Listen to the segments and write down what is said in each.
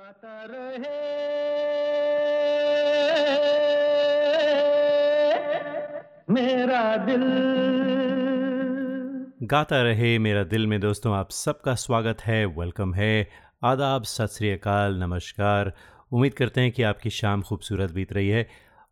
गाता रहे। मेरा दिल। गाता रहे मेरा दिल में दोस्तों, आप सबका स्वागत है वेलकम है। आदाब, सत श्रीकाल नमस्कार। उम्मीद करते हैं कि आपकी शाम खूबसूरत बीत रही है।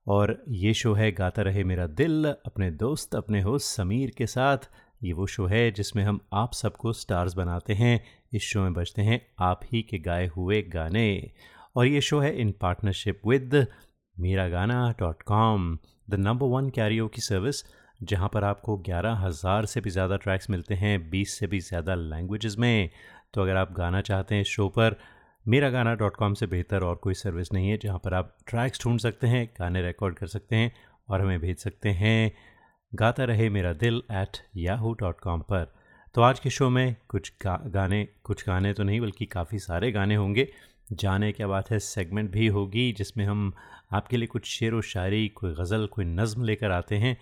और ये शो है गाता रहे मेरा दिल, अपने दोस्त, अपने होस्ट समीर के साथ। ये वो शो है जिसमें हम आप सबको स्टार्स बनाते हैं। इस शो में बजते हैं आप ही के गाए हुए गाने। और ये शो है इन partnership with Mera Gana dot com the number one carrier की सर्विस जहाँ पर आपको ग्यारह हज़ार से भी ज़्यादा ट्रैक्स मिलते हैं, बीस से भी ज़्यादा लैंग्वेजेस में। तो अगर आप गाना चाहते हैं शो पर मेरा गाना डॉट कॉम से बेहतर और कोई सर्विस नहीं है, जहाँ पर आप ट्रैक्स ढूंढ सकते हैं, गाने रिकॉर्ड कर सकते हैं और हमें भेज सकते हैं, गाता रहे मेरा दिल एट याहू डॉट कॉम पर। तो आज के शो में कुछ गा, गाने कुछ गाने तो नहीं बल्कि काफ़ी सारे गाने होंगे। जाने क्या बात है सेगमेंट भी होगी जिसमें हम आपके लिए कुछ शेर व शायरी कोई गज़ल कोई नज़म लेकर आते हैं।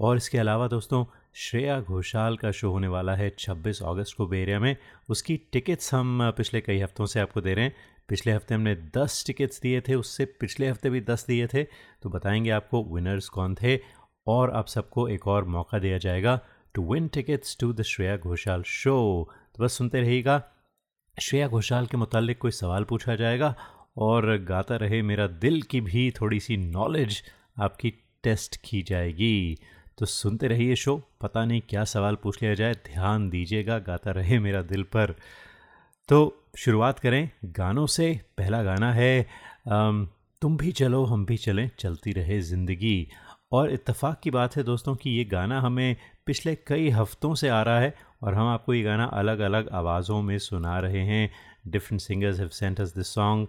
और इसके अलावा दोस्तों श्रेया घोषाल का शो होने वाला है 26 अगस्त को बेरिया में। उसकी टिकट्स हम पिछले कई हफ्तों से आपको दे रहे हैं। पिछले हफ़्ते हमने 10 टिकट्स दिए थे उससे पिछले हफ़्ते भी 10 दिए थे। तो बताएँगे आपको विनर्स कौन थे और आप सबको एक और मौका दिया जाएगा। To win tickets to the Shreya Ghoshal show तो बस सुनते रहिएगा। श्रेया घोषाल के मुतालिक कोई सवाल पूछा जाएगा और गाता रहे मेरा दिल की भी थोड़ी सी नॉलेज आपकी टेस्ट की जाएगी। तो सुनते रहिए शो पता नहीं क्या सवाल पूछ लिया जाए। ध्यान दीजिएगा गाता रहे मेरा दिल पर। तो शुरुआत करें गानों से। पहला गाना है तुम भी चलो, हम भी चलें, चलती रहे ज़िंदगी। और इत्तेफाक की बात है दोस्तों कि ये गाना हमें पिछले कई हफ्तों से आ रहा है और हम आपको ये गाना अलग अलग आवाज़ों में सुना रहे हैं। Different singers have sent us this song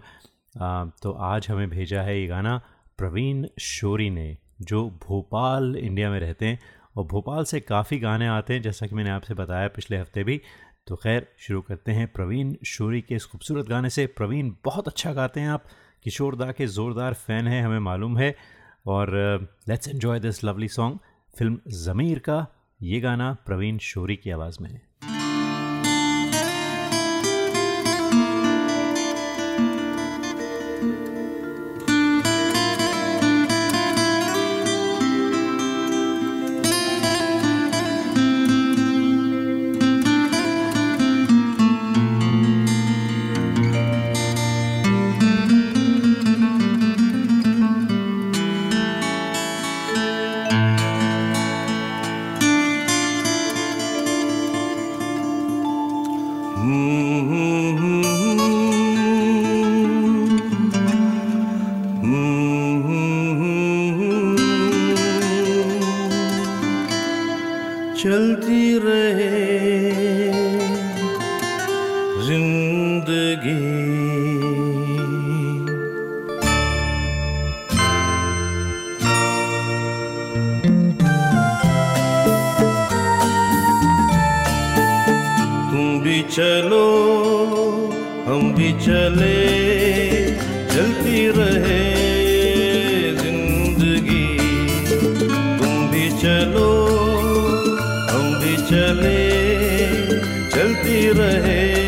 तो आज हमें भेजा है ये गाना प्रवीण शोरी ने, जो भोपाल, इंडिया में रहते हैं और भोपाल से काफ़ी गाने आते हैं, जैसा कि मैंने आपसे बताया पिछले हफ़्ते भी। तो खैर, शुरू करते हैं प्रवीण शोरी के इस खूबसूरत गाने से। प्रवीण, बहुत अच्छा गाते हैं आप। किशोर दा के ज़ोरदार फ़ैन हैं, हमें मालूम है। और let's enjoy this lovely song film Zameer का ये गाना प्रवीण शोरी की आवाज़ में प्यार की हम भी चले चलती रहे।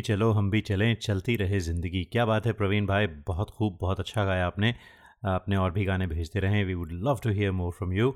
भी चलो, हम भी चलें, चलती रहे ज़िंदगी। क्या बात है प्रवीण भाई, बहुत खूब, बहुत अच्छा गाया आपने। आपने और भी गाने भेजते रहें we would love to hear more from you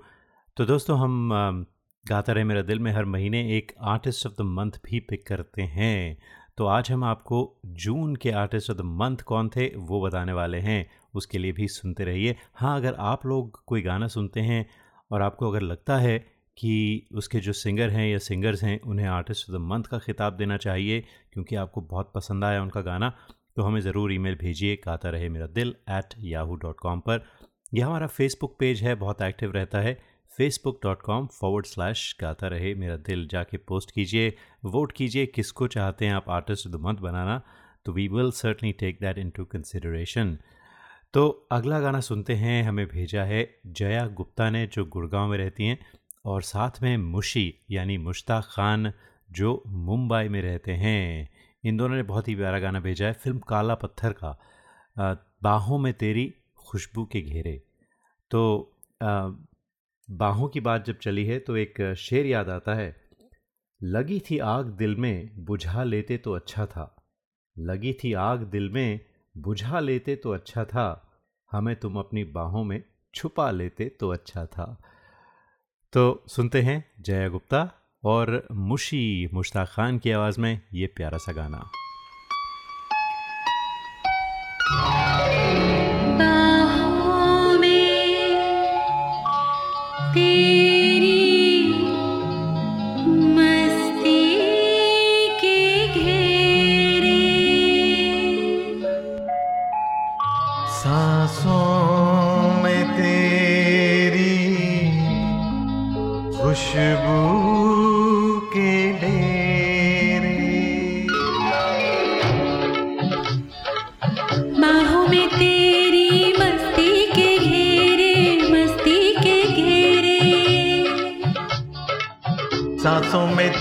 तो दोस्तों, हम गाता रहे मेरा दिल में हर महीने एक आर्टिस्ट ऑफ़ द मंथ भी पिक करते हैं। तो आज हम आपको जून के आर्टिस्ट ऑफ़ द मंथ कौन थे, वो बताने वाले हैं। उसके लिए भी सुनते रहिए। हाँ अगर आप लोग कोई गाना सुनते हैं और आपको अगर लगता है कि उसके जो सिंगर हैं या सिंगर्स हैं, उन्हें आर्टिस्ट ऑफ़ द मंथ का खिताब देना चाहिए, क्योंकि आपको बहुत पसंद आया उनका गाना तो हमें ज़रूर ईमेल भेजिए, गाता रहे मेरा दिल एट याहू डॉट कॉम पर। यह हमारा फेसबुक पेज है, बहुत एक्टिव रहता है Facebook dot com forward slash Gata Rahe Mera दिल, जाके पोस्ट कीजिए वोट कीजिए किसको चाहते हैं आप आर्टिस्ट ऑफ़ द मंथ बनाना तो we will certainly take that into consideration तो अगला गाना सुनते हैं, हमें भेजा है जया गुप्ता ने, जो गुड़गांव में रहती हैं। और साथ में मुशी, यानी मुश्ताक खान, जो मुंबई में रहते हैं, इन दोनों ने बहुत ही प्यारा गाना भेजा है, फ़िल्म काला पत्थर का। बाहों में तेरी खुशबू के घेरे। तो बाहों की बात जब चली है तो एक शेर याद आता है, लगी थी आग दिल में, बुझा लेते तो अच्छा था। लगी थी आग दिल में, बुझा लेते तो अच्छा था। हमें तुम अपनी बाहों में छुपा लेते तो अच्छा था। तो सुनते हैं जया गुप्ता और मुशी मुश्ताक खान की आवाज़ में ये प्यारा सा गाना।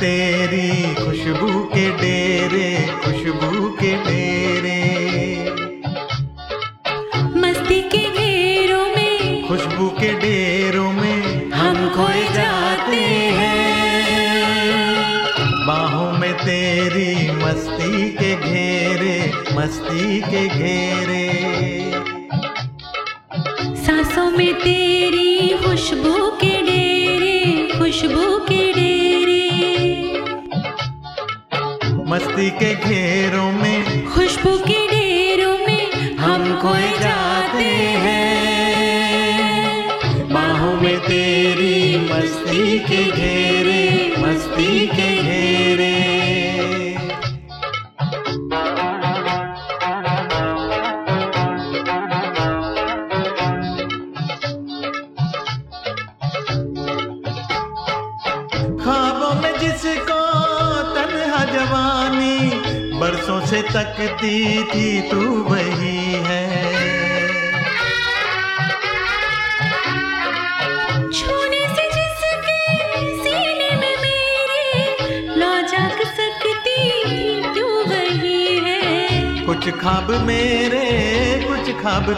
तेरी खुशबू के डेरे खुशबू के डेरे। मस्ती के घेरों में खुशबू के डेरों में हम खोए जाते हैं। बाहों में तेरी मस्ती के घेरे मस्ती के घेरे। platiqué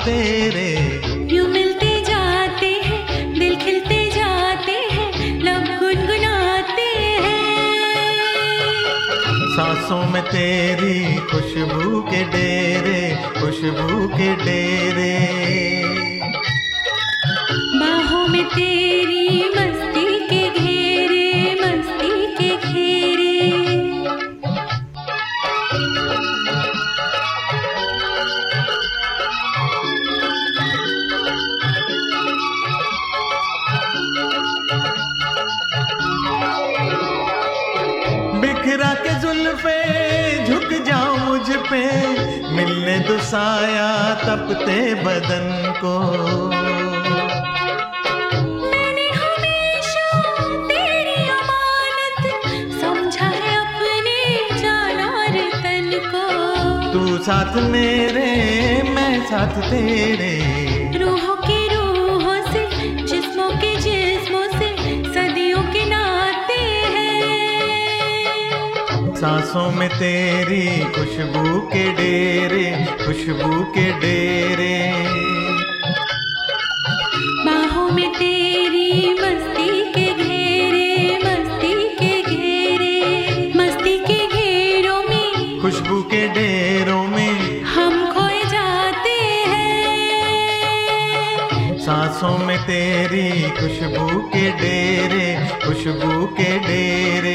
तेरे। यूँ मिलते जाते हैं? दिल खिलते जाते हैं लब गुनगुनाते हैं। सांसों में तेरी खुशबू के डेरे खुशबू के डेरे। जान तपते बदन को। तू साथ मेरे मैं साथ तेरे। सांसों में तेरी खुशबू के डेरे खुशबू के डेरे। बाहों में तेरी मस्ती के घेरे मस्ती के घेरे मस्ती के घेरों में खुशबू के डेरों में हम खोए जाते हैं। सांसों में तेरी खुशबू के डेरे खुशबू के डेरे।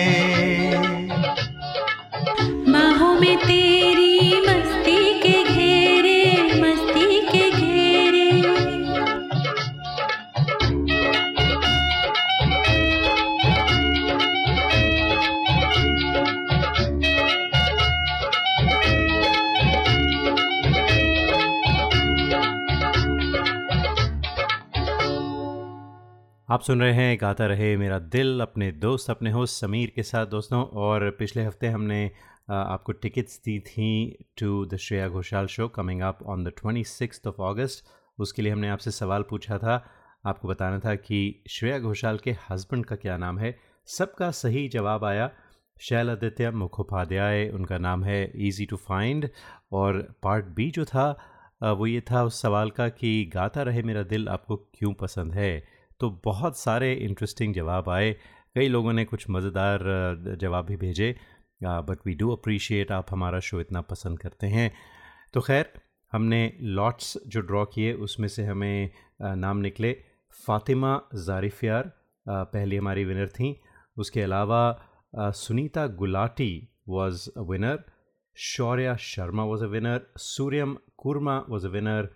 आप सुन रहे हैं, गाता रहे मेरा दिल, अपने दोस्त, अपने होस्ट समीर के साथ दोस्तों। और पिछले हफ़्ते हमने आपको टिकट्स दी थी to the Shreya Ghoshal show coming up on the twenty six of August उसके लिए हमने आपसे सवाल पूछा था। आपको बताना था कि श्रेया घोषाल के हस्बैंड का क्या नाम है? सबका सही जवाब आया। शैल आदित्य मुखोपाध्याय, उनका नाम है इजी टू फाइंड और पार्ट बी जो था वो ये था उस सवाल का कि गाता रहे मेरा दिल आपको क्यों पसंद है? तो बहुत सारे इंटरेस्टिंग जवाब आए। कई लोगों ने कुछ मज़ेदार जवाब भी भेजे। बट वी डू अप्रिशिएट आप हमारा शो इतना पसंद करते हैं। तो खैर, हमने लॉट्स जो ड्रॉ किए, उसमें से हमें नाम निकले फ़ातिमा जारिफियार। पहली हमारी विनर थी। उसके अलावा Sunita Gulati was a winner Shaurya Sharma was a winner Suryam Kurma was a winner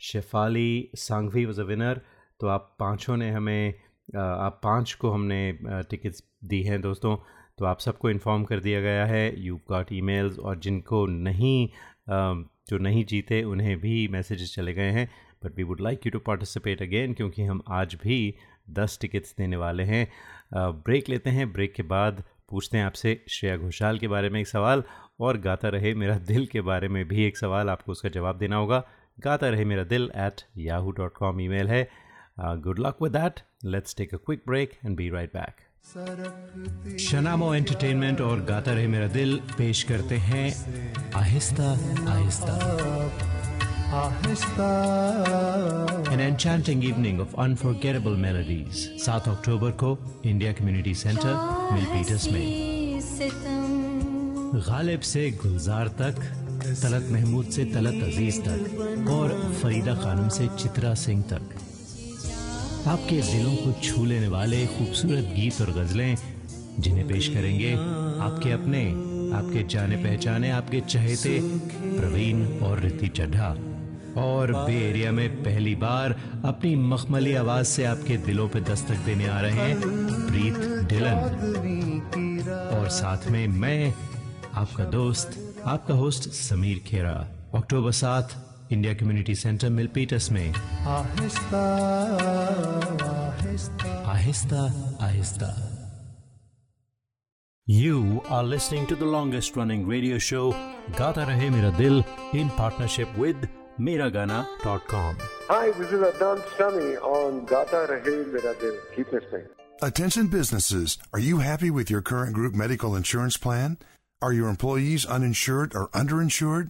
Shefali Sanghvi was a winner तो आप पाँचों ने हमें आप पाँच को हमने टिकट्स दी हैं दोस्तों। तो आप सबको इन्फॉर्म कर दिया गया है यू गॉट ईमेल्स और जिनको नहीं जो नहीं जीते उन्हें भी मैसेजेस चले गए हैं। But we would like you to participate again क्योंकि हम आज भी दस टिकट्स देने वाले हैं। ब्रेक लेते हैं। ब्रेक के बाद पूछते हैं आपसे श्रेया घोषाल के बारे में एक सवाल और गाता रहे मेरा दिल के बारे में भी एक सवाल। आपको उसका जवाब देना होगा। Gata Rahe Mera Dil at Yahoo dot com email है good luck with that let's take a quick break and be right back Shanamo entertainment और गाता रहे मेरा दिल पेश करते हैं Aahista Aahista. An enchanting evening of unforgettable melodies. 7 अक्टूबर को India community centre Milpitas में। गालिब से गुलजार तक तलत महमूद से तलत अज़ीज़ तक और फरीदा खानम से चित्रा सिंह तक। आपके दिलों को छू लेने वाले खूबसूरत गीत और गजलें जिन्हें पेश करेंगे आपके अपने, आपके जाने पहचाने, आपके चहेते प्रवीण और रिति चड्ढा। और बे एरिया में पहली बार अपनी मखमली आवाज़ से आपके दिलों पे दस्तक देने आ रहे हैं प्रीत डिलन और साथ में मैं, आपका दोस्त, आपका होस्ट समीर खेरा। अक्टूबर सात इंडिया कम्युनिटी सेंटर मिलपीटस में Aahista Aahista You are listening to the longest running radio show Gata Rahe Mera Dil in partnership with Miragana.com. Hi, this is Adnan Sami on Gata Rahe Mera Dil. Keep listening. Attention businesses. Are you happy with your current group medical insurance plan? Are your employees uninsured or underinsured?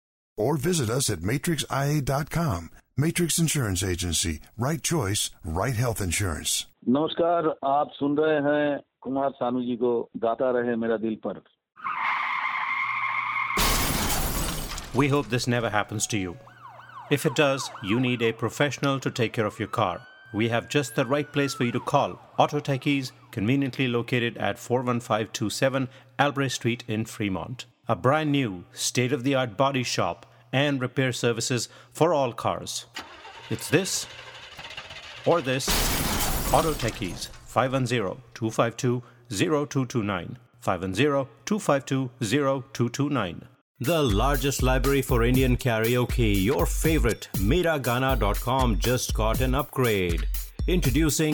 Or visit us at matrixia.com. Matrix Insurance Agency. Right choice, right health insurance. नमस्कार आप सुन रहे हैं कुमार सानू जी को गाता रहे मेरा दिल पर We hope this never happens to you. If it does, you need a professional to take care of your car. We have just the right place for you to call. Auto Techies, conveniently located at 41527 Albrecht Street in Fremont. A brand new, state of the art body shop and repair services for all cars. It's this or this. Auto Techies, 510 252 0229. 510 252 0229. The largest library for Indian karaoke, your favorite, Miragana.com just got an upgrade. Introducing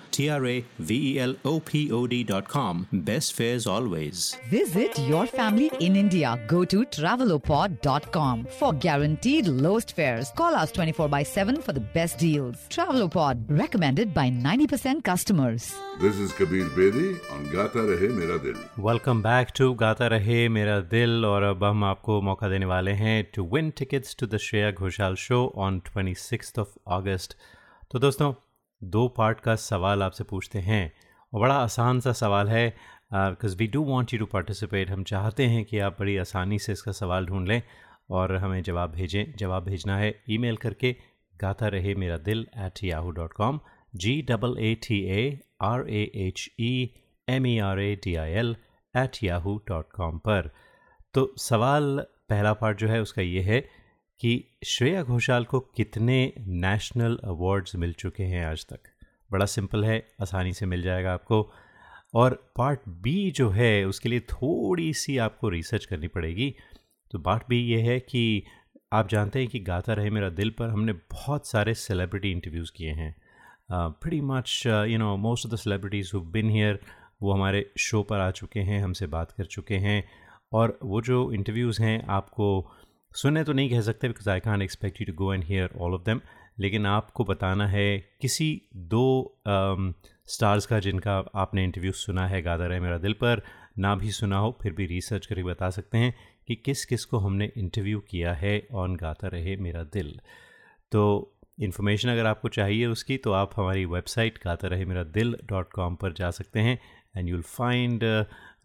T R A V E L O P O D.com. Best fares always. Visit your family in India. Go to travelopod.com for guaranteed lowest fares. Call us 24 by 7 for the best deals. Travelopod, recommended by 90% customers. This is Kabir Bedi on Gata Rahe Mera Dil. Welcome back to Gata Rahe Mera दिल और अब हम आपको मौका देने वाले हैं two win tickets to the Shreya Ghoshal show on twenty six of August तो दोस्तों दो पार्ट का सवाल आपसे पूछते हैं, और बड़ा आसान सा सवाल है because we do want you to participate हम चाहते हैं कि आप बड़ी आसानी से इसका सवाल ढूंढ लें, और हमें जवाब भेजें। जवाब भेजना है ईमेल करके Gata Rahe Mera Dil at Yahoo dot com G double A T A R A H E M E R A D I L at Yahoo dot com पर। तो सवाल पहला पार्ट जो है उसका ये है कि श्रेया घोषाल को कितने नेशनल अवार्ड्स मिल चुके हैं आज तक? बड़ा सिंपल है, आसानी से मिल जाएगा आपको। और पार्ट बी जो है, उसके लिए थोड़ी सी आपको रिसर्च करनी पड़ेगी। तो पार्ट बी ये है कि आप जानते हैं कि गाता रहे मेरा दिल पर हमने बहुत सारे सेलिब्रिटी इंटरव्यूज़ किए हैं। pretty much you know most of the celebrities who've been here, वो हमारे शो पर आ चुके हैं, हमसे बात कर चुके हैं। और वो जो इंटरव्यूज़ हैं, आपको सुने तो नहीं कह सकते because I can't expect you to go and hear all of them लेकिन आपको बताना है, किसी दो स्टार्स का जिनका आपने इंटरव्यू सुना है गादा रहे मेरा दिल पर, ना भी सुना हो, फिर भी रिसर्च करके बता सकते हैं कि किस किस को हमने इंटरव्यू किया है ऑन गाता रहे मेरा दिल। तो इन्फॉर्मेशन अगर आपको चाहिए उसकी तो आप हमारी वेबसाइट गाता रहे मेरा दिल डॉट कॉम पर जा सकते हैं। And you you'll find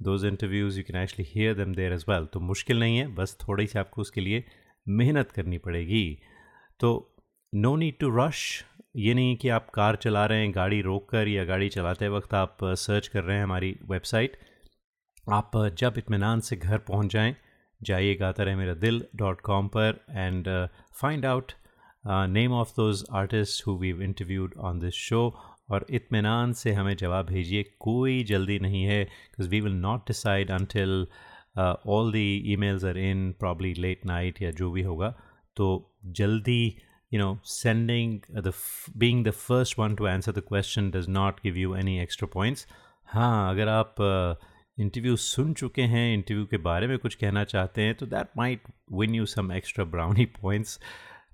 those interviews you can actually hear them there as well तो मुश्किल नहीं है, बस थोड़ी सी आपको उसके लिए मेहनत करनी पड़ेगी। तो नो नीड टू रश ये नहीं कि आप कार चला रहे हैं, गाड़ी रोक कर या गाड़ी चलाते वक्त आप सर्च कर रहे हैं हमारी वेबसाइट आप जब इतमान से घर पहुँच जाएँ जाइए गाता रहे मेरा दिल डॉट कॉम पर and find out name of those artist who we interviewed on this show और इतमान से हमें जवाब भेजिए कोई जल्दी नहीं है because we will not decide until all the emails are in probably late night या जो भी होगा तो जल्दी sending uh, the f- being the first one to answer the question does not give you any extra points. हाँ अगर आप interview uh, सुन चुके हैं इंटरव्यू के बारे में कुछ कहना चाहते हैं तो that might win you some extra brownie points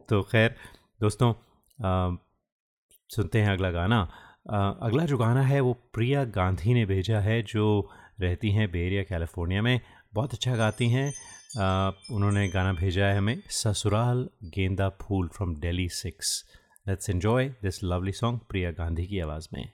तो खैर दोस्तों uh, सुनते हैं अगला गाना। अगला जो गाना है वो प्रिया गांधी ने भेजा है, जो रहती हैं बेरिया, कैलिफ़ोर्निया में। बहुत अच्छा गाती हैं। उन्होंने गाना भेजा है हमें, Sasural Genda Phool from Delhi six let's enjoy this lovely song Priya Gandhi की आवाज़ में।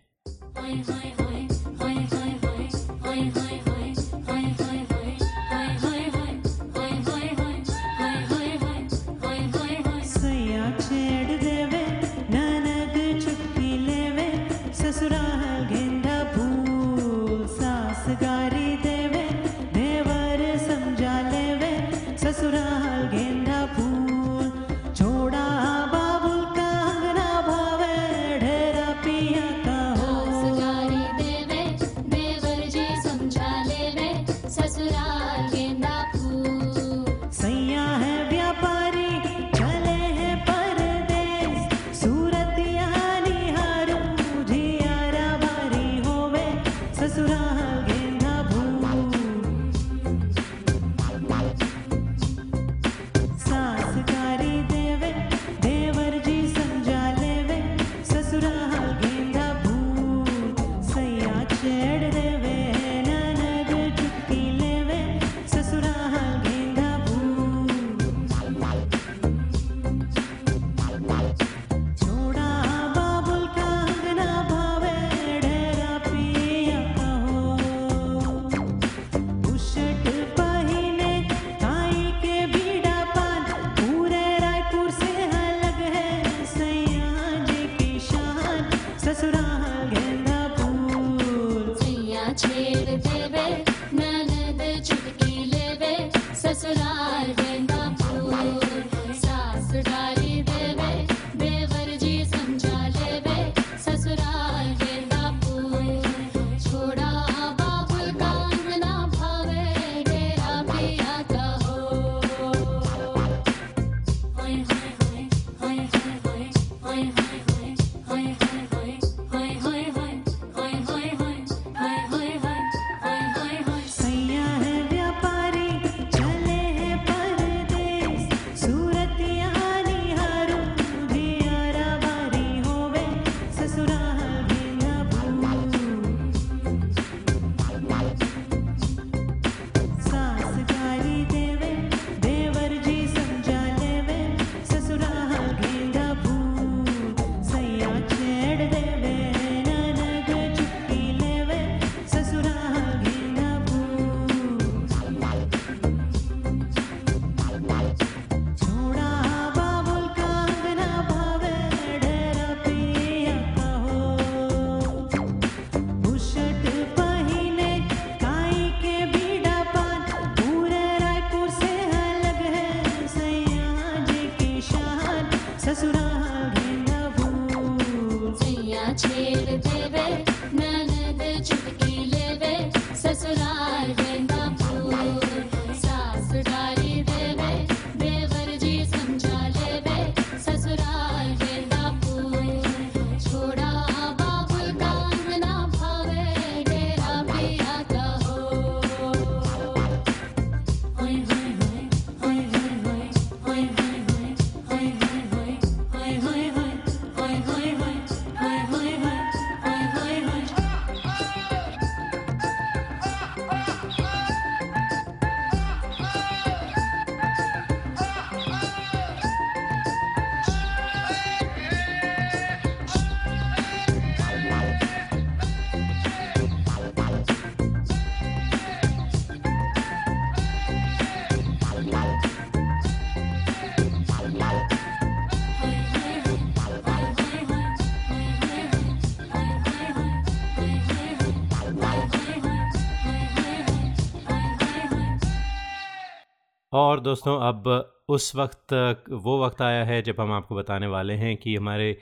और दोस्तों, अब उस वक्त, वो वक्त आया है जब हम आपको बताने वाले हैं कि हमारे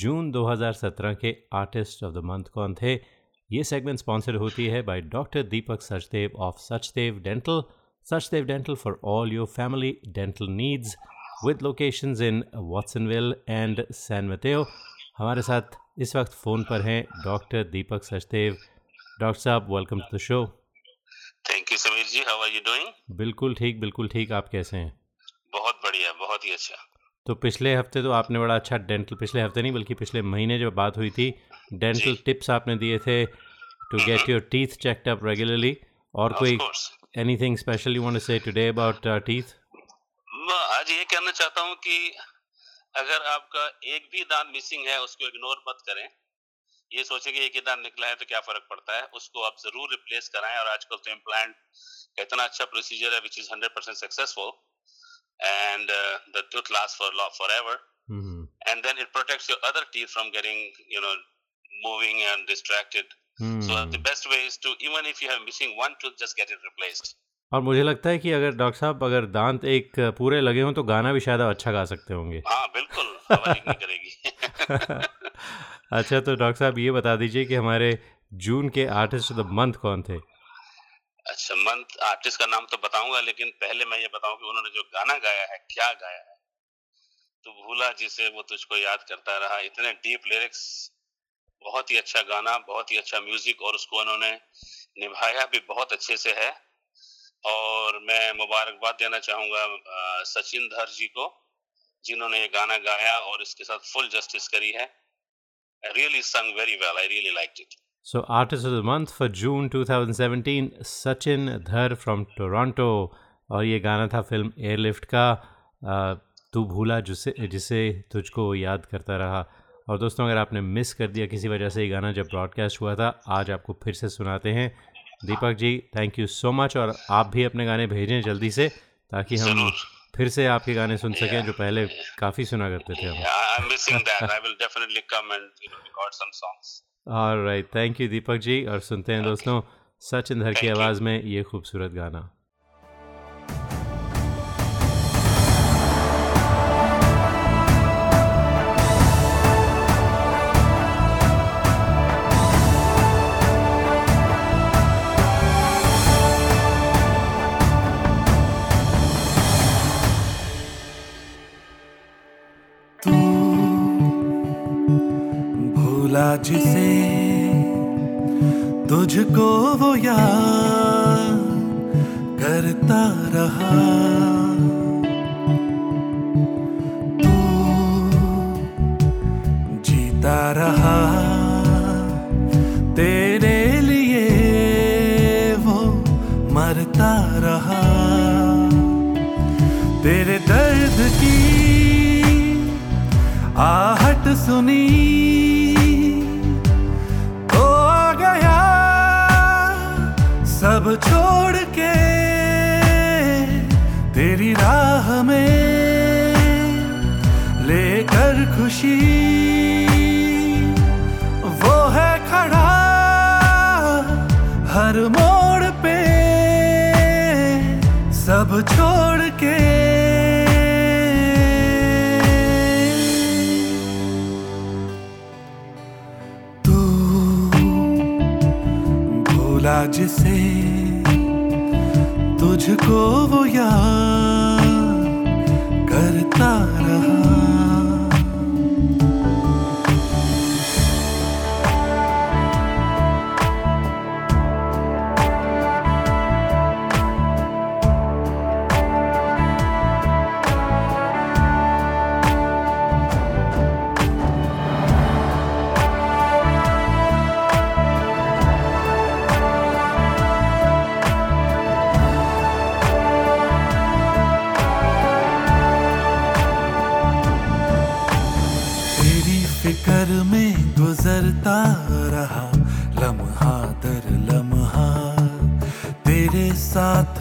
जून 2017 के आर्टिस्ट ऑफ़ द मंथ कौन थे। ये सेगमेंट स्पॉन्सर होती है by doctor Deepak Sachdev of Sachdev dental Sachdev dental for all your family dental needs with locations in Watsonville and San Mateo हमारे साथ इस वक्त फ़ोन पर हैं डॉक्टर दीपक सचदेव डॉक्टर साहब welcome to the show ji how are you doing बिल्कुल ठीक बिल्कुल ठीक। आप कैसे हैं? बहुत बढ़िया बहुत ही अच्छा। तो पिछले हफ़्ते तो आपने बड़ा अच्छा डेंटल पिछले हफ़्ते नहीं बल्कि पिछले महीने जब बात हुई थी डेंटल टिप्स आपने दिए थे to get your teeth checked up regularly और कोई anything special you want to say today about teeth आज ये कहना चाहता हूँ कि अगर आपका एक भी दांत मिसिंग है उसको इग्नोर मत करें। ये सोचे कि एक ही दांत निकला है तो क्या फ़र्क पड़ता है उसको आप ज़रूर रिप्लेस कराएँ और आजकल तो इम्प्लांट का इतना अच्छा प्रोसीजर है which is hundred percent successful and the tooth last for law forever and then it protects your other teeth from getting you know moving and distracted so the best way is to even if you have missing one tooth just get it replaced और मुझे लगता है कि अगर doctor साहब अगर दांत एक पूरे लगे हों तो गाना भी शायद अच्छा गा सकते होंगे। हाँ बिल्कुल करेगी। अच्छा तो डॉक्टर साहब ये बता दीजिए कि हमारे जून के आर्टिस्ट ऑफ़ द मंथ कौन थे? अच्छा मंथ आर्टिस्ट का नाम तो बताऊँगा, लेकिन पहले मैं ये बताऊँ कि उन्होंने जो गाना गाया है, क्या गाया है? तो भूला जिसे वो तुझको याद करता रहा, इतने डीप लिरिक्स, बहुत ही अच्छा गाना, बहुत ही अच्छा म्यूज़िक, और उसको उन्होंने निभाया भी बहुत अच्छे से है। और मैं मुबारकबाद देना चाहूँगा सचिन धर जी को, जिन्होंने ये गाना गाया और इसके साथ फुल जस्टिस करी है। Really sung very well I really like it So, Artist of the Month for June 2017, Sachin Dhar from Toronto. और ये गाना था फ़िल्म एयरलिफ्ट का। तू भूला जिसे जिसे तुझको याद करता रहा। और दोस्तों अगर आपने मिस कर दिया किसी वजह से ये गाना जब ब्रॉडकास्ट हुआ था आज आपको फिर से सुनाते हैं। Deepak ji thank you so much और आप भी अपने गाने भेजें जल्दी से ताकि हम फिर से आपके गाने सुन सके yeah. जो पहले काफ़ी सुना करते थे थैंक यू दीपक जी और सुनते हैं दोस्तों सचिन धर की आवाज़ में ये खूबसूरत गाना। भूला जिसे तुझको वो याद करता रहा। तू जीता रहा तेरे लिए, वो मरता रहा। तेरे दर्द की आहट सुनी छोड़ के तेरी राह में लेकर खुशी वो है खड़ा हर मोड़ पे सब छोड़ के। तू भूला जिसे तुझको वो याद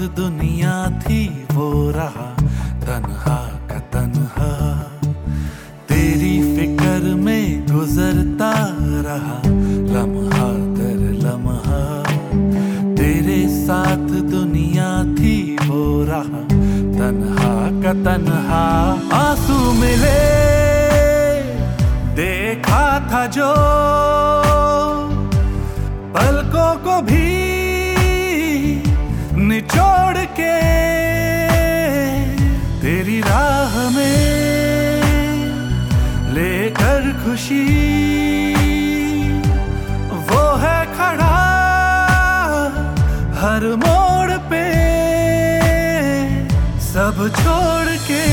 दुनिया थी वो रहा। हर मोड़ पे सब छोड़ के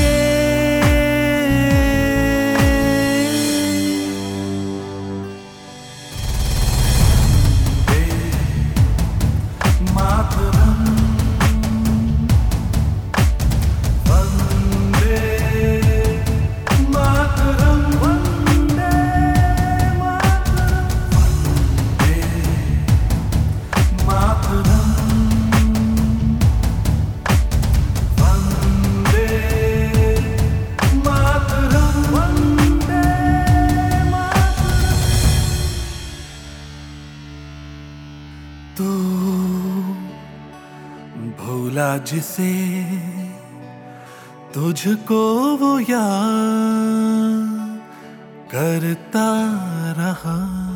जिसे तुझको वो याद करता रहा।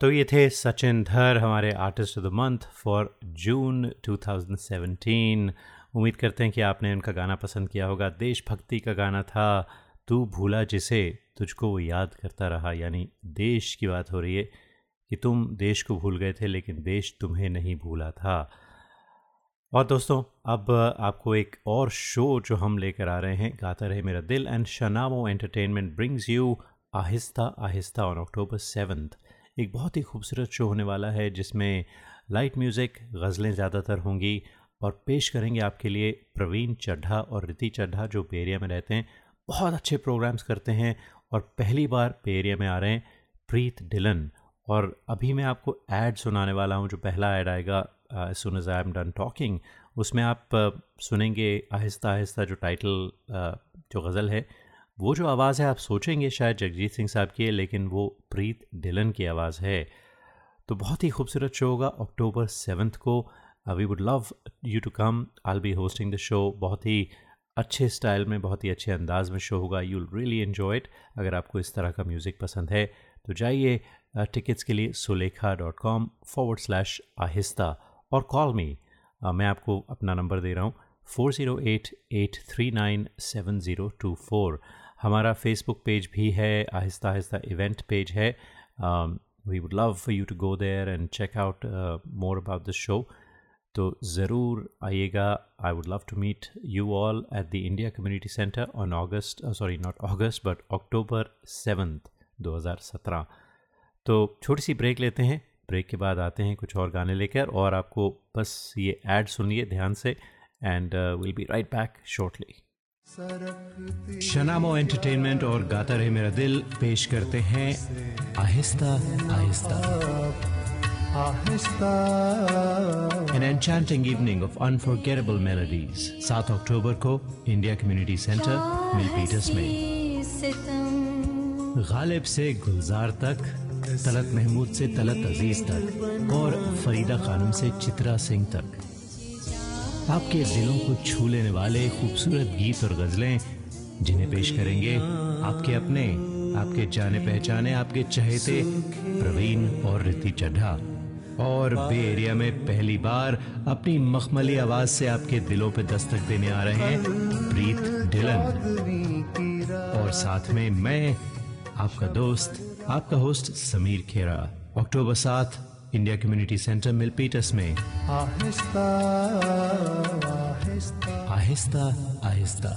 तो ये थे सचिन धर, हमारे artist of the month for June 2017 उम्मीद करते हैं कि आपने उनका गाना पसंद किया होगा। देशभक्ति का गाना था, तू भूला जिसे तुझको वो याद करता रहा यानी देश की बात हो रही है। कि तुम देश को भूल गए थे, लेकिन देश तुम्हें नहीं भूला था। और दोस्तों, अब आपको एक और शो जो हम लेकर आ रहे हैं, Gata Rahe Mera Dil and Shanamo entertainment brings you Aahista Aahista on October seventh एक बहुत ही खूबसूरत शो होने वाला है, जिसमें लाइट म्यूज़िक गज़लें ज़्यादातर होंगी, और पेश करेंगे आपके लिए प्रवीण चड्ढा और रिति चड्ढा, जो पे एरिया में रहते हैं। बहुत अच्छे प्रोग्राम्स करते हैं, और पहली बार पे एरिया में आ रहे हैं, प्रीत डिलन। और अभी मैं आपको ऐड सुनाने वाला हूँ जो पहला ऐड आएगा सुन as I am done talking उसमें आप uh, सुनेंगे आहिस्ता आहिस्ता जो टाइटल uh, जो गज़ल है वो जो आवाज़ है आप सोचेंगे शायद जगजीत सिंह साहब की है लेकिन वो प्रीत डिलन की आवाज़ है। तो बहुत ही खूबसूरत शो होगा अक्टूबर सेवन्थ को। We would love you to come I be hosting the show बहुत ही अच्छे स्टाइल में बहुत ही अच्छे अंदाज में शो होगा। यू रियली एन्जॉय इट अगर आपको इस तरह का म्यूज़िक पसंद है। तो जाइए टिकट्स के लिए Sulekha dot com forward slash Aahista और कॉल मी मैं आपको अपना नंबर दे रहा हूँ four zero eight eight three nine seven zero two four हमारा फेसबुक पेज भी है, आहिस्ता आहिस्ता इवेंट पेज है. We would love for you to go there and check out more about the show तो ज़रूर आइएगा. I would love to meet you all at the India community centre on August sorry not August but October seventh 2017 तो छोटी सी break लेते हैं। Break के बाद आते हैं कुछ और गाने लेकर और आपको बस ये ऐड सुनिए ध्यान से and will be right back shortly Shanamo entertainment और गाता रहे मेरा दिल पेश करते हैं Aahista Aahista. An enchanting evening of unforgettable melodies. 7 अक्टूबर को इंडिया कम्युनिटी सेंटर मिलपीटर्स में। गालिब से गुलजार तक तलत महमूद से तलत अज़ीज़ तक और फरीदा खानम से चित्रा सिंह तक। आपके दिलों को छू लेने वाले खूबसूरत गीत और गजलें जिन्हें पेश करेंगे आपके अपने, आपके जाने पहचाने, आपके चहेते प्रवीण और रिति चड्ढा। और बे एरिया में पहली बार अपनी मखमली आवाज़ से आपके दिलों पर दस्तक देने आ रहे हैं प्रीत डिलन और साथ में मैं, आपका दोस्त आपका होस्ट समीर खेरा अक्टूबर सात India community centre Milpitas में। Aahista Aahista. Aahista Aahista.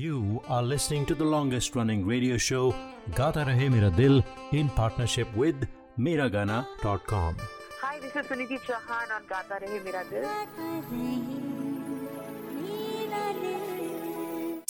You are listening to the longest running radio show Gata Rahe Mera Dil in partnership with Mera Gana dot com hi this is Sunidhi Chauhan और गाता रहे मेरा दिल।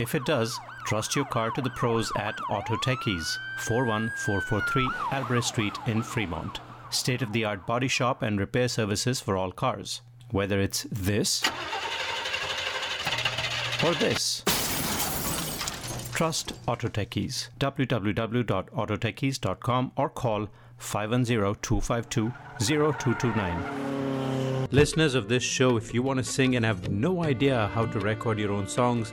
If it does, trust your car to the pros at Auto Techies, 41443 Albrecht Street in Fremont. State of the art body shop and repair services for all cars. Whether it's this or this. Trust Auto Techies. www.autotechies.com or call 510-252-0229. Listeners of this show, if you want to sing and have no idea how to record your own songs,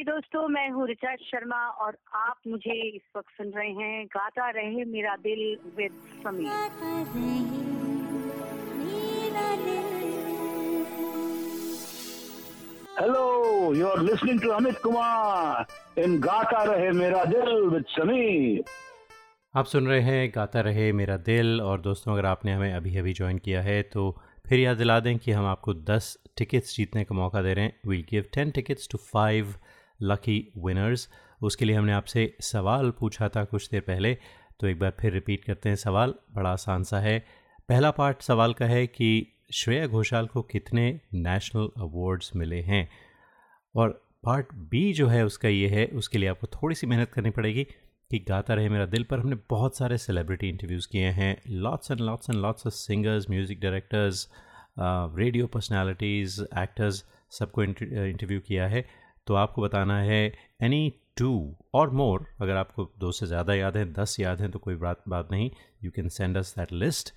हाय दोस्तों मैं हूँ रिचा शर्मा और आप मुझे इस वक्त सुन रहे हैं Gata Rahe Mera Dil with Sameer Hello, you're listening to Amit Kumar in Gata Rahe Mera Dil with Sameer. आप सुन रहे हैं गाता रहे मेरा दिल और दोस्तों अगर आपने हमें अभी अभी ज्वाइन किया है तो फिर याद दिला दें कि हम आपको 10 टिकट्स जीतने का मौका दे रहे हैं we'll give 10 tickets to five lucky winners उसके लिए हमने आपसे सवाल पूछा था कुछ देर पहले तो एक बार फिर रिपीट करते हैं सवाल। बड़ा आसान सा है। पहला पार्ट सवाल का है कि श्रेया घोषाल को कितने नेशनल अवार्ड्स मिले हैं? और पार्ट बी जो है उसका ये है, उसके लिए आपको थोड़ी सी मेहनत करनी पड़ेगी कि गाता रहे मेरा दिल, पर हमने बहुत सारे सेलिब्रिटी इंटरव्यूज़ किए हैं। Lots and lots and lots of singers music directors radio personalities actors सबको इंटरव्यू किया है। तो आपको बताना है एनी टू और मोर अगर आपको दो से ज़्यादा याद हैं, दस याद हैं तो कोई बात बात नहीं you can send us that list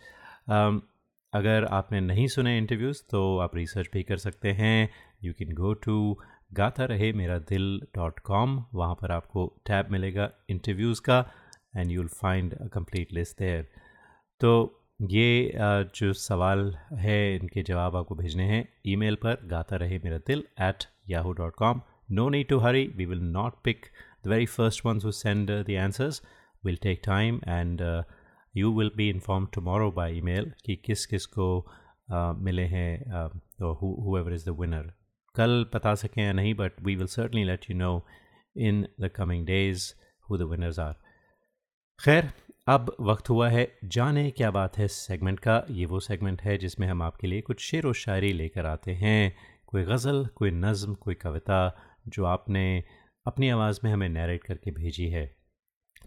अगर आपने नहीं सुने इंटरव्यूज़ तो आप रिसर्च भी कर सकते हैं यू कैन गो टू गाता रहे मेरा दिल डॉट कॉम वहाँ पर आपको टैब मिलेगा इंटरव्यूज़ का and you will find a complete list there तो ये जो सवाल है, इनके जवाब आपको भेजने हैं ईमेल पर Gata Rahe Mera Dil at Yahoo dot com no need to hurry we will not pick the very first ones who send the answers will take time and you will be inform tomorrow by email कि किस किस को अ, मिले हैं तो ever is the winner कल बता सकें या नहीं but we will certainly let you know in the coming days who the winners are खैर अब वक्त हुआ है जाने क्या बात है सेगमेंट का। ये वो सेगमेंट है जिसमें हम आपके लिए कुछ शेर व शायरी लेकर आते हैं। कोई गज़ल कोई नज़म कोई कविता जो आपने अपनी आवाज़ में हमें नरेट करके भेजी है।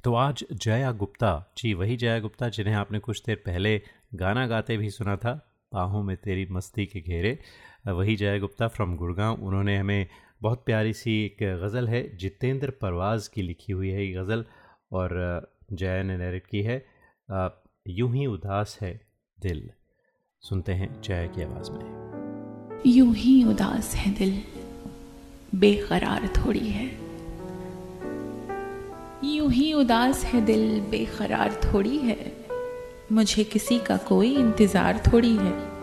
तो आज जया गुप्ता, जी वही जया गुप्ता जिन्हें आपने कुछ देर पहले गाना गाते भी सुना था, बाहों में तेरी मस्ती के घेरे, वही जया गुप्ता फ्रॉम गुड़गांव, उन्होंने हमें बहुत प्यारी सी एक गज़ल है, जितेंद्र परवाज़ की लिखी हुई है ये गज़ल, और जया ने नरेट की है यूँ ही उदास है दिल। सुनते हैं जया की आवाज़ में। यूँ ही उदास है दिल। बेकरार थोड़ी है। यूँ ही उदास है दिल, बेकरार थोड़ी है। मुझे किसी का कोई इंतज़ार थोड़ी है।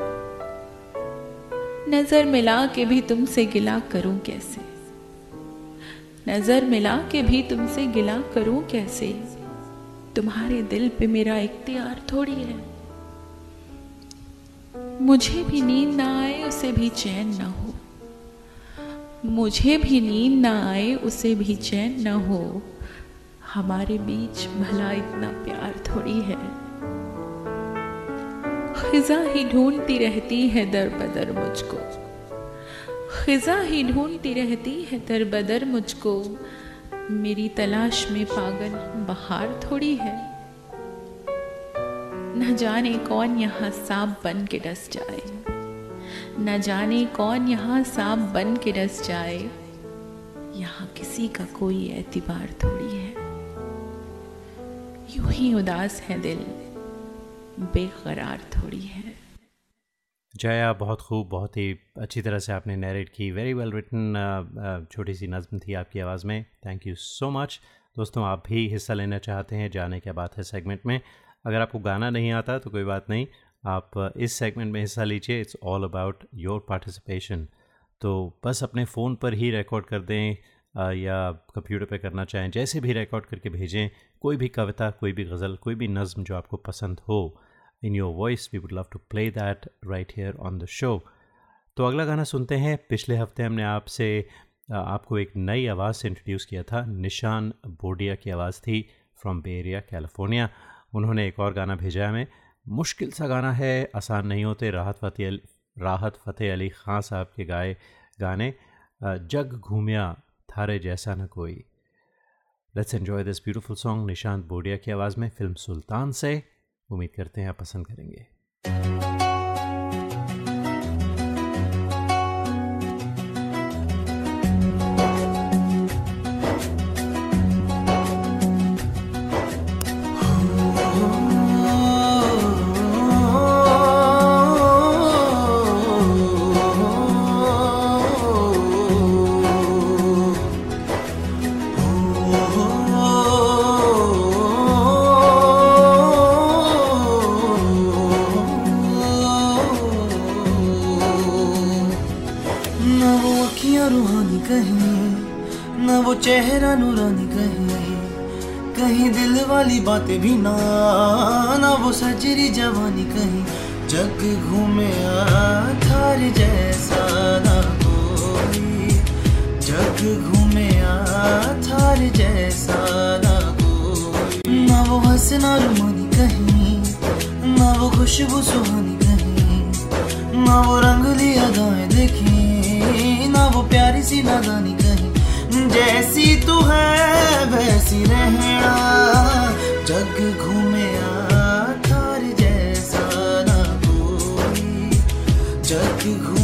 नज़र मिला के भी तुमसे गिला करूँ कैसे? नज़र मिला के भी तुमसे गिला करूँ कैसे? तुम्हारे दिल पे मेरा इख्तियार थोड़ी है। मुझे भी नींद ना आए, उसे भी चैन ना हो। मुझे भी नींद ना आए, उसे भी चैन ना हो। हमारे बीच भला इतना प्यार थोड़ी है। खिजा ही ढूंढती रहती है दर बदर मुझको। खिजा ही ढूंढती रहती है दर बदर मुझको। मेरी तलाश में पागल बहार थोड़ी है। न जाने कौन यहाँ सांप बन के डस जाए। न जाने कौन यहाँ सांप बन के डस जाए। यहाँ किसी का कोई एतबार थोड़ी है। यूँ ही उदास है दिल, बेकरार थोड़ी है। जया, बहुत खूब, बहुत ही अच्छी तरह से आपने नरेट की। वेरी वेल रिटन छोटी सी नज़म थी आपकी आवाज़ में। थैंक यू सो मच दोस्तों, आप भी हिस्सा लेना चाहते हैं, जाने क्या बात है सेगमेंट में। अगर आपको गाना नहीं आता तो कोई बात नहीं। आप इस सेगमेंट में हिस्सा लीजिए। It's all about your participation तो बस अपने फ़ोन पर ही रिकॉर्ड कर दें या कंप्यूटर पे करना चाहें, जैसे भी रिकॉर्ड करके भेजें, कोई भी कविता, कोई भी गज़ल, कोई भी नज़म जो आपको पसंद हो in your voice we would love to play that right here on the show तो अगला गाना सुनते हैं। पिछले हफ़्ते हमने आपसे आपको एक नई आवाज़ से इंट्रोड्यूस किया था। निशान बोडिया की आवाज़ थी फ्रॉम बे एरिया कैलिफ़ोर्निया उन्होंने एक और गाना भेजा हमें। मुश्किल सा गाना है, आसान नहीं होते। राहत फ़तेह राहत फ़तेह अली ख़ान साहब के गाए, गाने जग घूमिया थारे जैसा न कोई। Let's enjoy this beautiful song Nishant Bodia की आवाज़ में, फ़िल्म सुल्तान से। उम्मीद करते हैं आप पसंद करेंगे। वाली बातें भी ना ना वो सजरी जवानी कहीं। जग घूमे थार जैसा ना कोई। जग घूमे थार जैसा ना कोई। ना वो हंसना रुमानी कहीं, ना वो खुशबू सुहानी कहीं। ना वो रंगली अदाएँ देखी, ना वो प्यारी सी नादानी कहीं। जैसी तू है वैसी रहना जग घूमे थार जैसा ना कोई। जग घूमे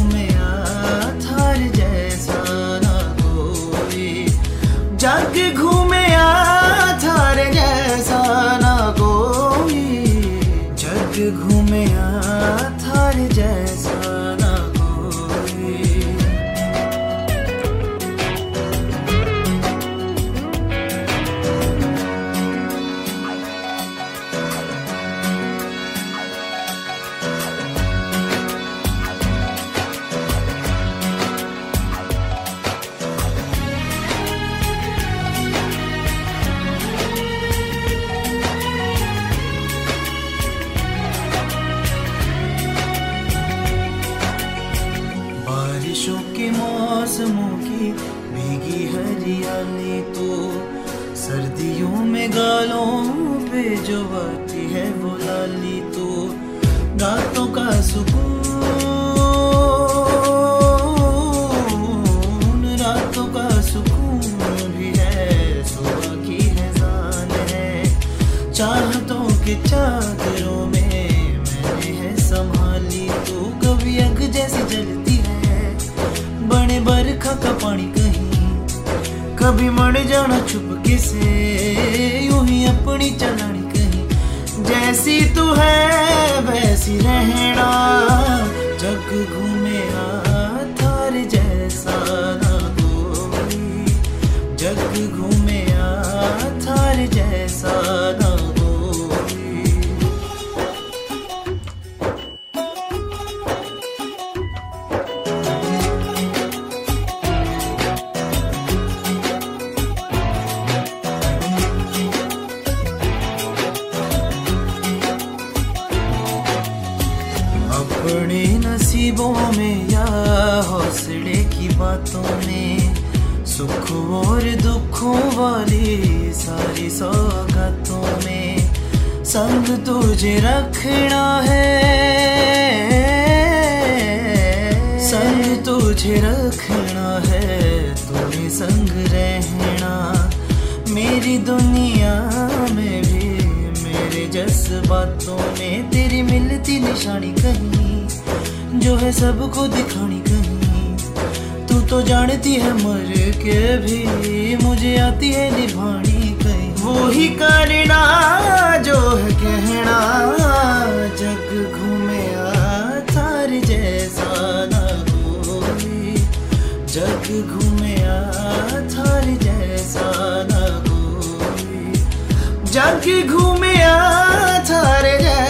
वाली सारी सौगातों में संग तुझे रखना है। संग तुझे रखना है तुम्हें संग रहना। मेरी दुनिया में भी, मेरे जज्बातों में तेरी मिलती निशानी कहीं। जो है सबको दिखानी कहीं। तू जानती है मर के भी। मुझे आती है निभानी कहीं। वो ही करना जो है कहना, जग घूमे आ थार जैसा ना कोई। जग घूमे आ थार जैसा ना कोई। जग घूमे आ थार जैसा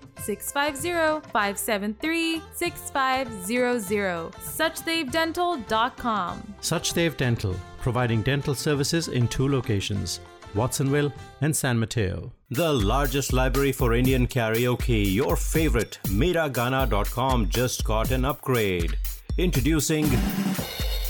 650 573 6500. SuchdevDental.com. Suchdev Dental, providing dental services in two locations, Watsonville and San Mateo. The largest library for Indian karaoke, your favorite, Miragana.com just got an upgrade. Introducing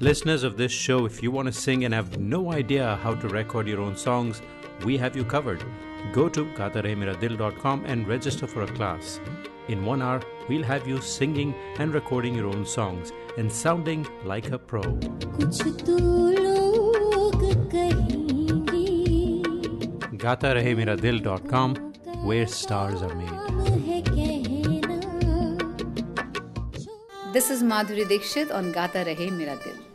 Listeners of this show, if you want to sing and have no idea how to record your own songs, we have you covered. Go to gataremiradil.com and register for a class. In one hour, we'll have you singing and recording your own songs and sounding like a pro. GataRaheMiraDil.com, where stars are made. This is Madhuri Dixit on Gata Rahe Mera Dil.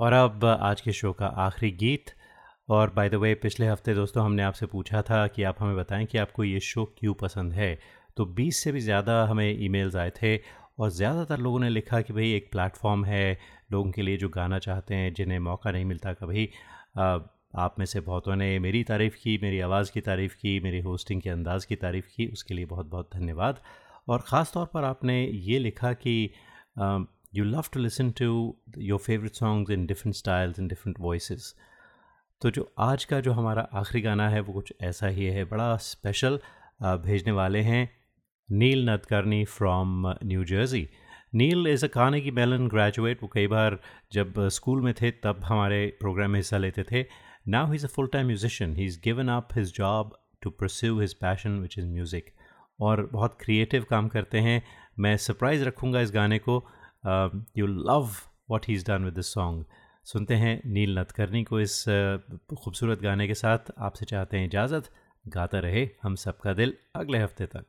और अब आज के show का आखिरी गीत। और by the way पिछले हफ़्ते दोस्तों हमने आपसे पूछा था कि आप हमें बताएँ कि आपको ये शो क्यों पसंद है। तो 20 से भी ज़्यादा हमें ईमेल्स आए थे और ज़्यादातर लोगों ने लिखा कि भाई एक प्लेटफॉर्म है लोगों के लिए जो गाना चाहते हैं, जिन्हें मौका नहीं मिलता कभी आप में से बहुतों ने मेरी तारीफ़ की, मेरी आवाज़ की तारीफ़ की, मेरी होस्टिंग के अंदाज़ की तारीफ़ की। उसके लिए बहुत बहुत धन्यवाद। और ख़ास तौर पर आपने ये लिखा कि you love to listen to your favourite songs in different styles in different voice तो जो आज का जो हमारा आखिरी गाना है, वो कुछ ऐसा ही है। बड़ा स्पेशल भेजने वाले हैं Neel Nadkarni from New Jersey Neel is a खाने की मेलन ग्रेजुएट वो कई बार जब स्कूल में थे, तब हमारे प्रोग्राम में हिस्सा लेते थे। Now he is a full time musician he is given up his job to pursue his passion which is music और बहुत क्रिएटिव काम करते हैं। मैं सरप्राइज़ रखूँगा इस गाने को। You love what he is done with this song सुनते हैं नील नतकर्णी को इस खूबसूरत गाने के साथ। आपसे चाहते हैं इजाज़त? गाता रहे हम सबका दिल अगले हफ़्ते तक।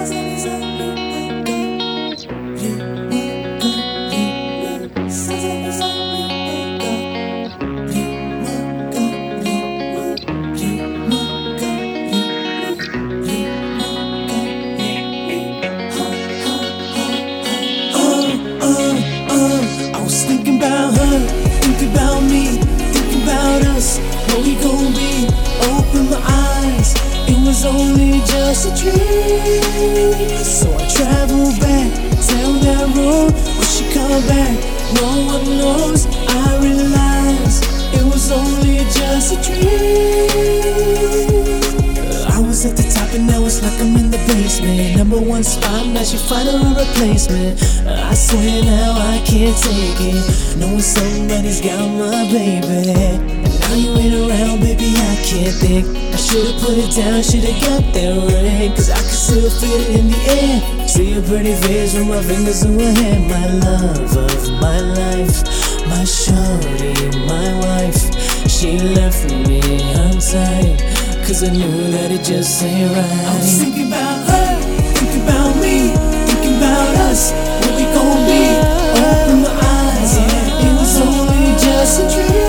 I What we gon' be? Open my eyes, it was only just a dream. So I traveled back down that road. Will she come back? No one knows. I realized it was only just a dream. I was at the top and now it's like I'm in the basement. Number one spot, now she find a replacement. I swear now I can't take it. Knowing somebody's got my baby. Now you ain't around, baby, I can't think. I should've put it down, should've got that ring. Cause I can still feel it in the air. See your pretty face with my fingers in my hair. My love of my life. My shorty, my wife. She left me untied. Cause I knew that it just ain't right. I was thinking about her, thinking about me, thinking about us. We gon' be? Open my eyes, yeah. It was only just a dream.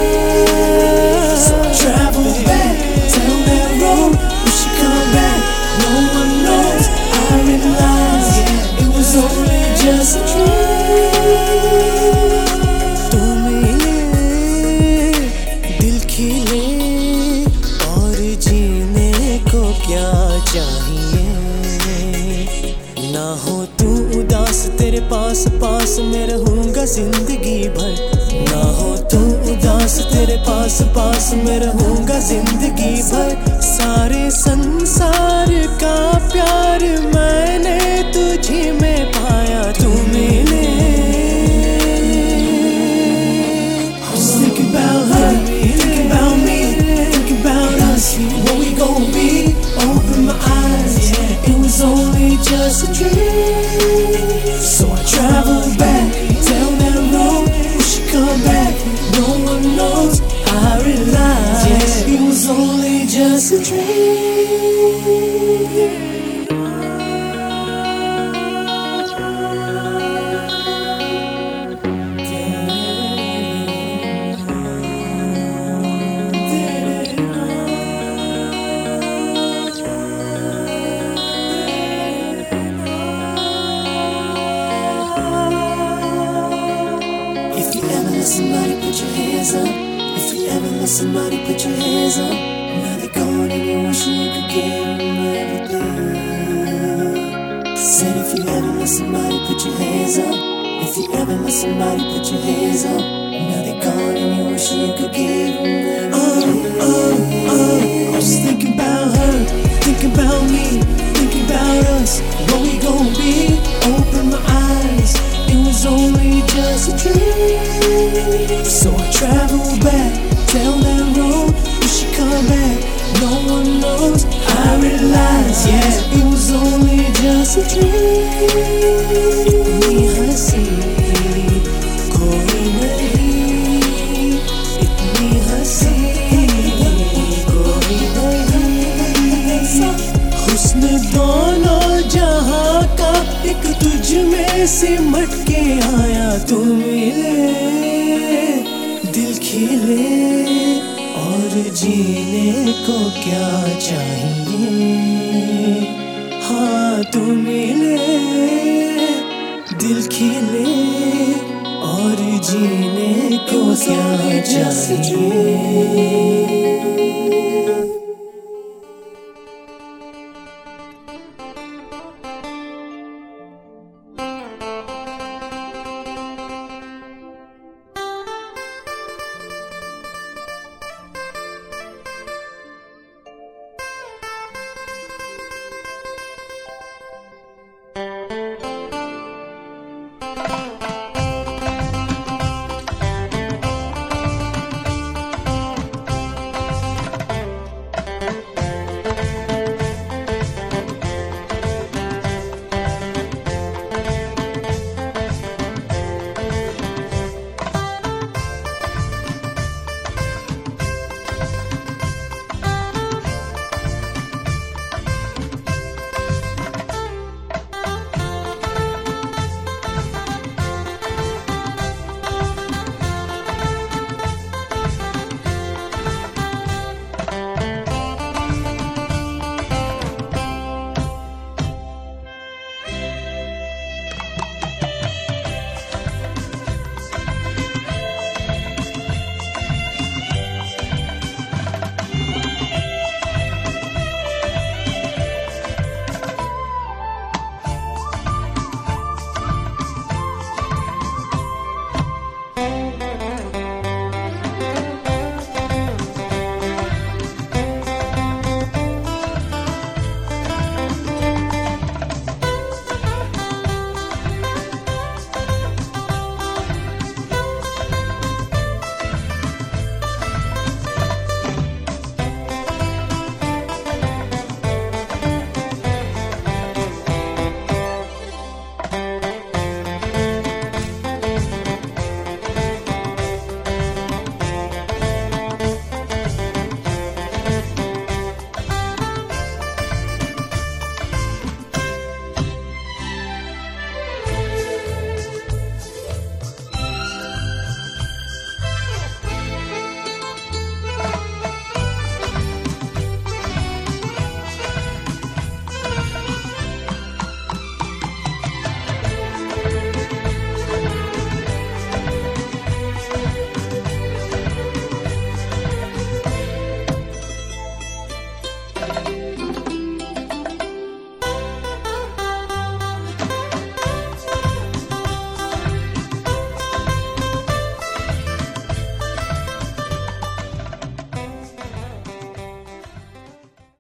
ना हो तेरे पास पास मैं रहूँगा ज़िंदगी भर ना हो तू उदास तेरे पास पास मैं रहूँगा ज़िंदगी भर सारे संसार का प्यार मैंने तुझी में somebody put your hands up, if you ever let somebody put your hands up, now they're gone and you wish you could give them everything. Oh, oh, oh, I was just thinking about her, thinking about me, thinking about us, what we gon' be. Open my eyes, it was only just a dream. So I traveled back down that road. Will she come back? No one knows. realize, yeah, it was only just a dream. दोनों जहाँ का एक तुझ में सिमट के आया तू मिले, दिल खिले और जीने को क्या चाहिए और जीने को क्या चाहिए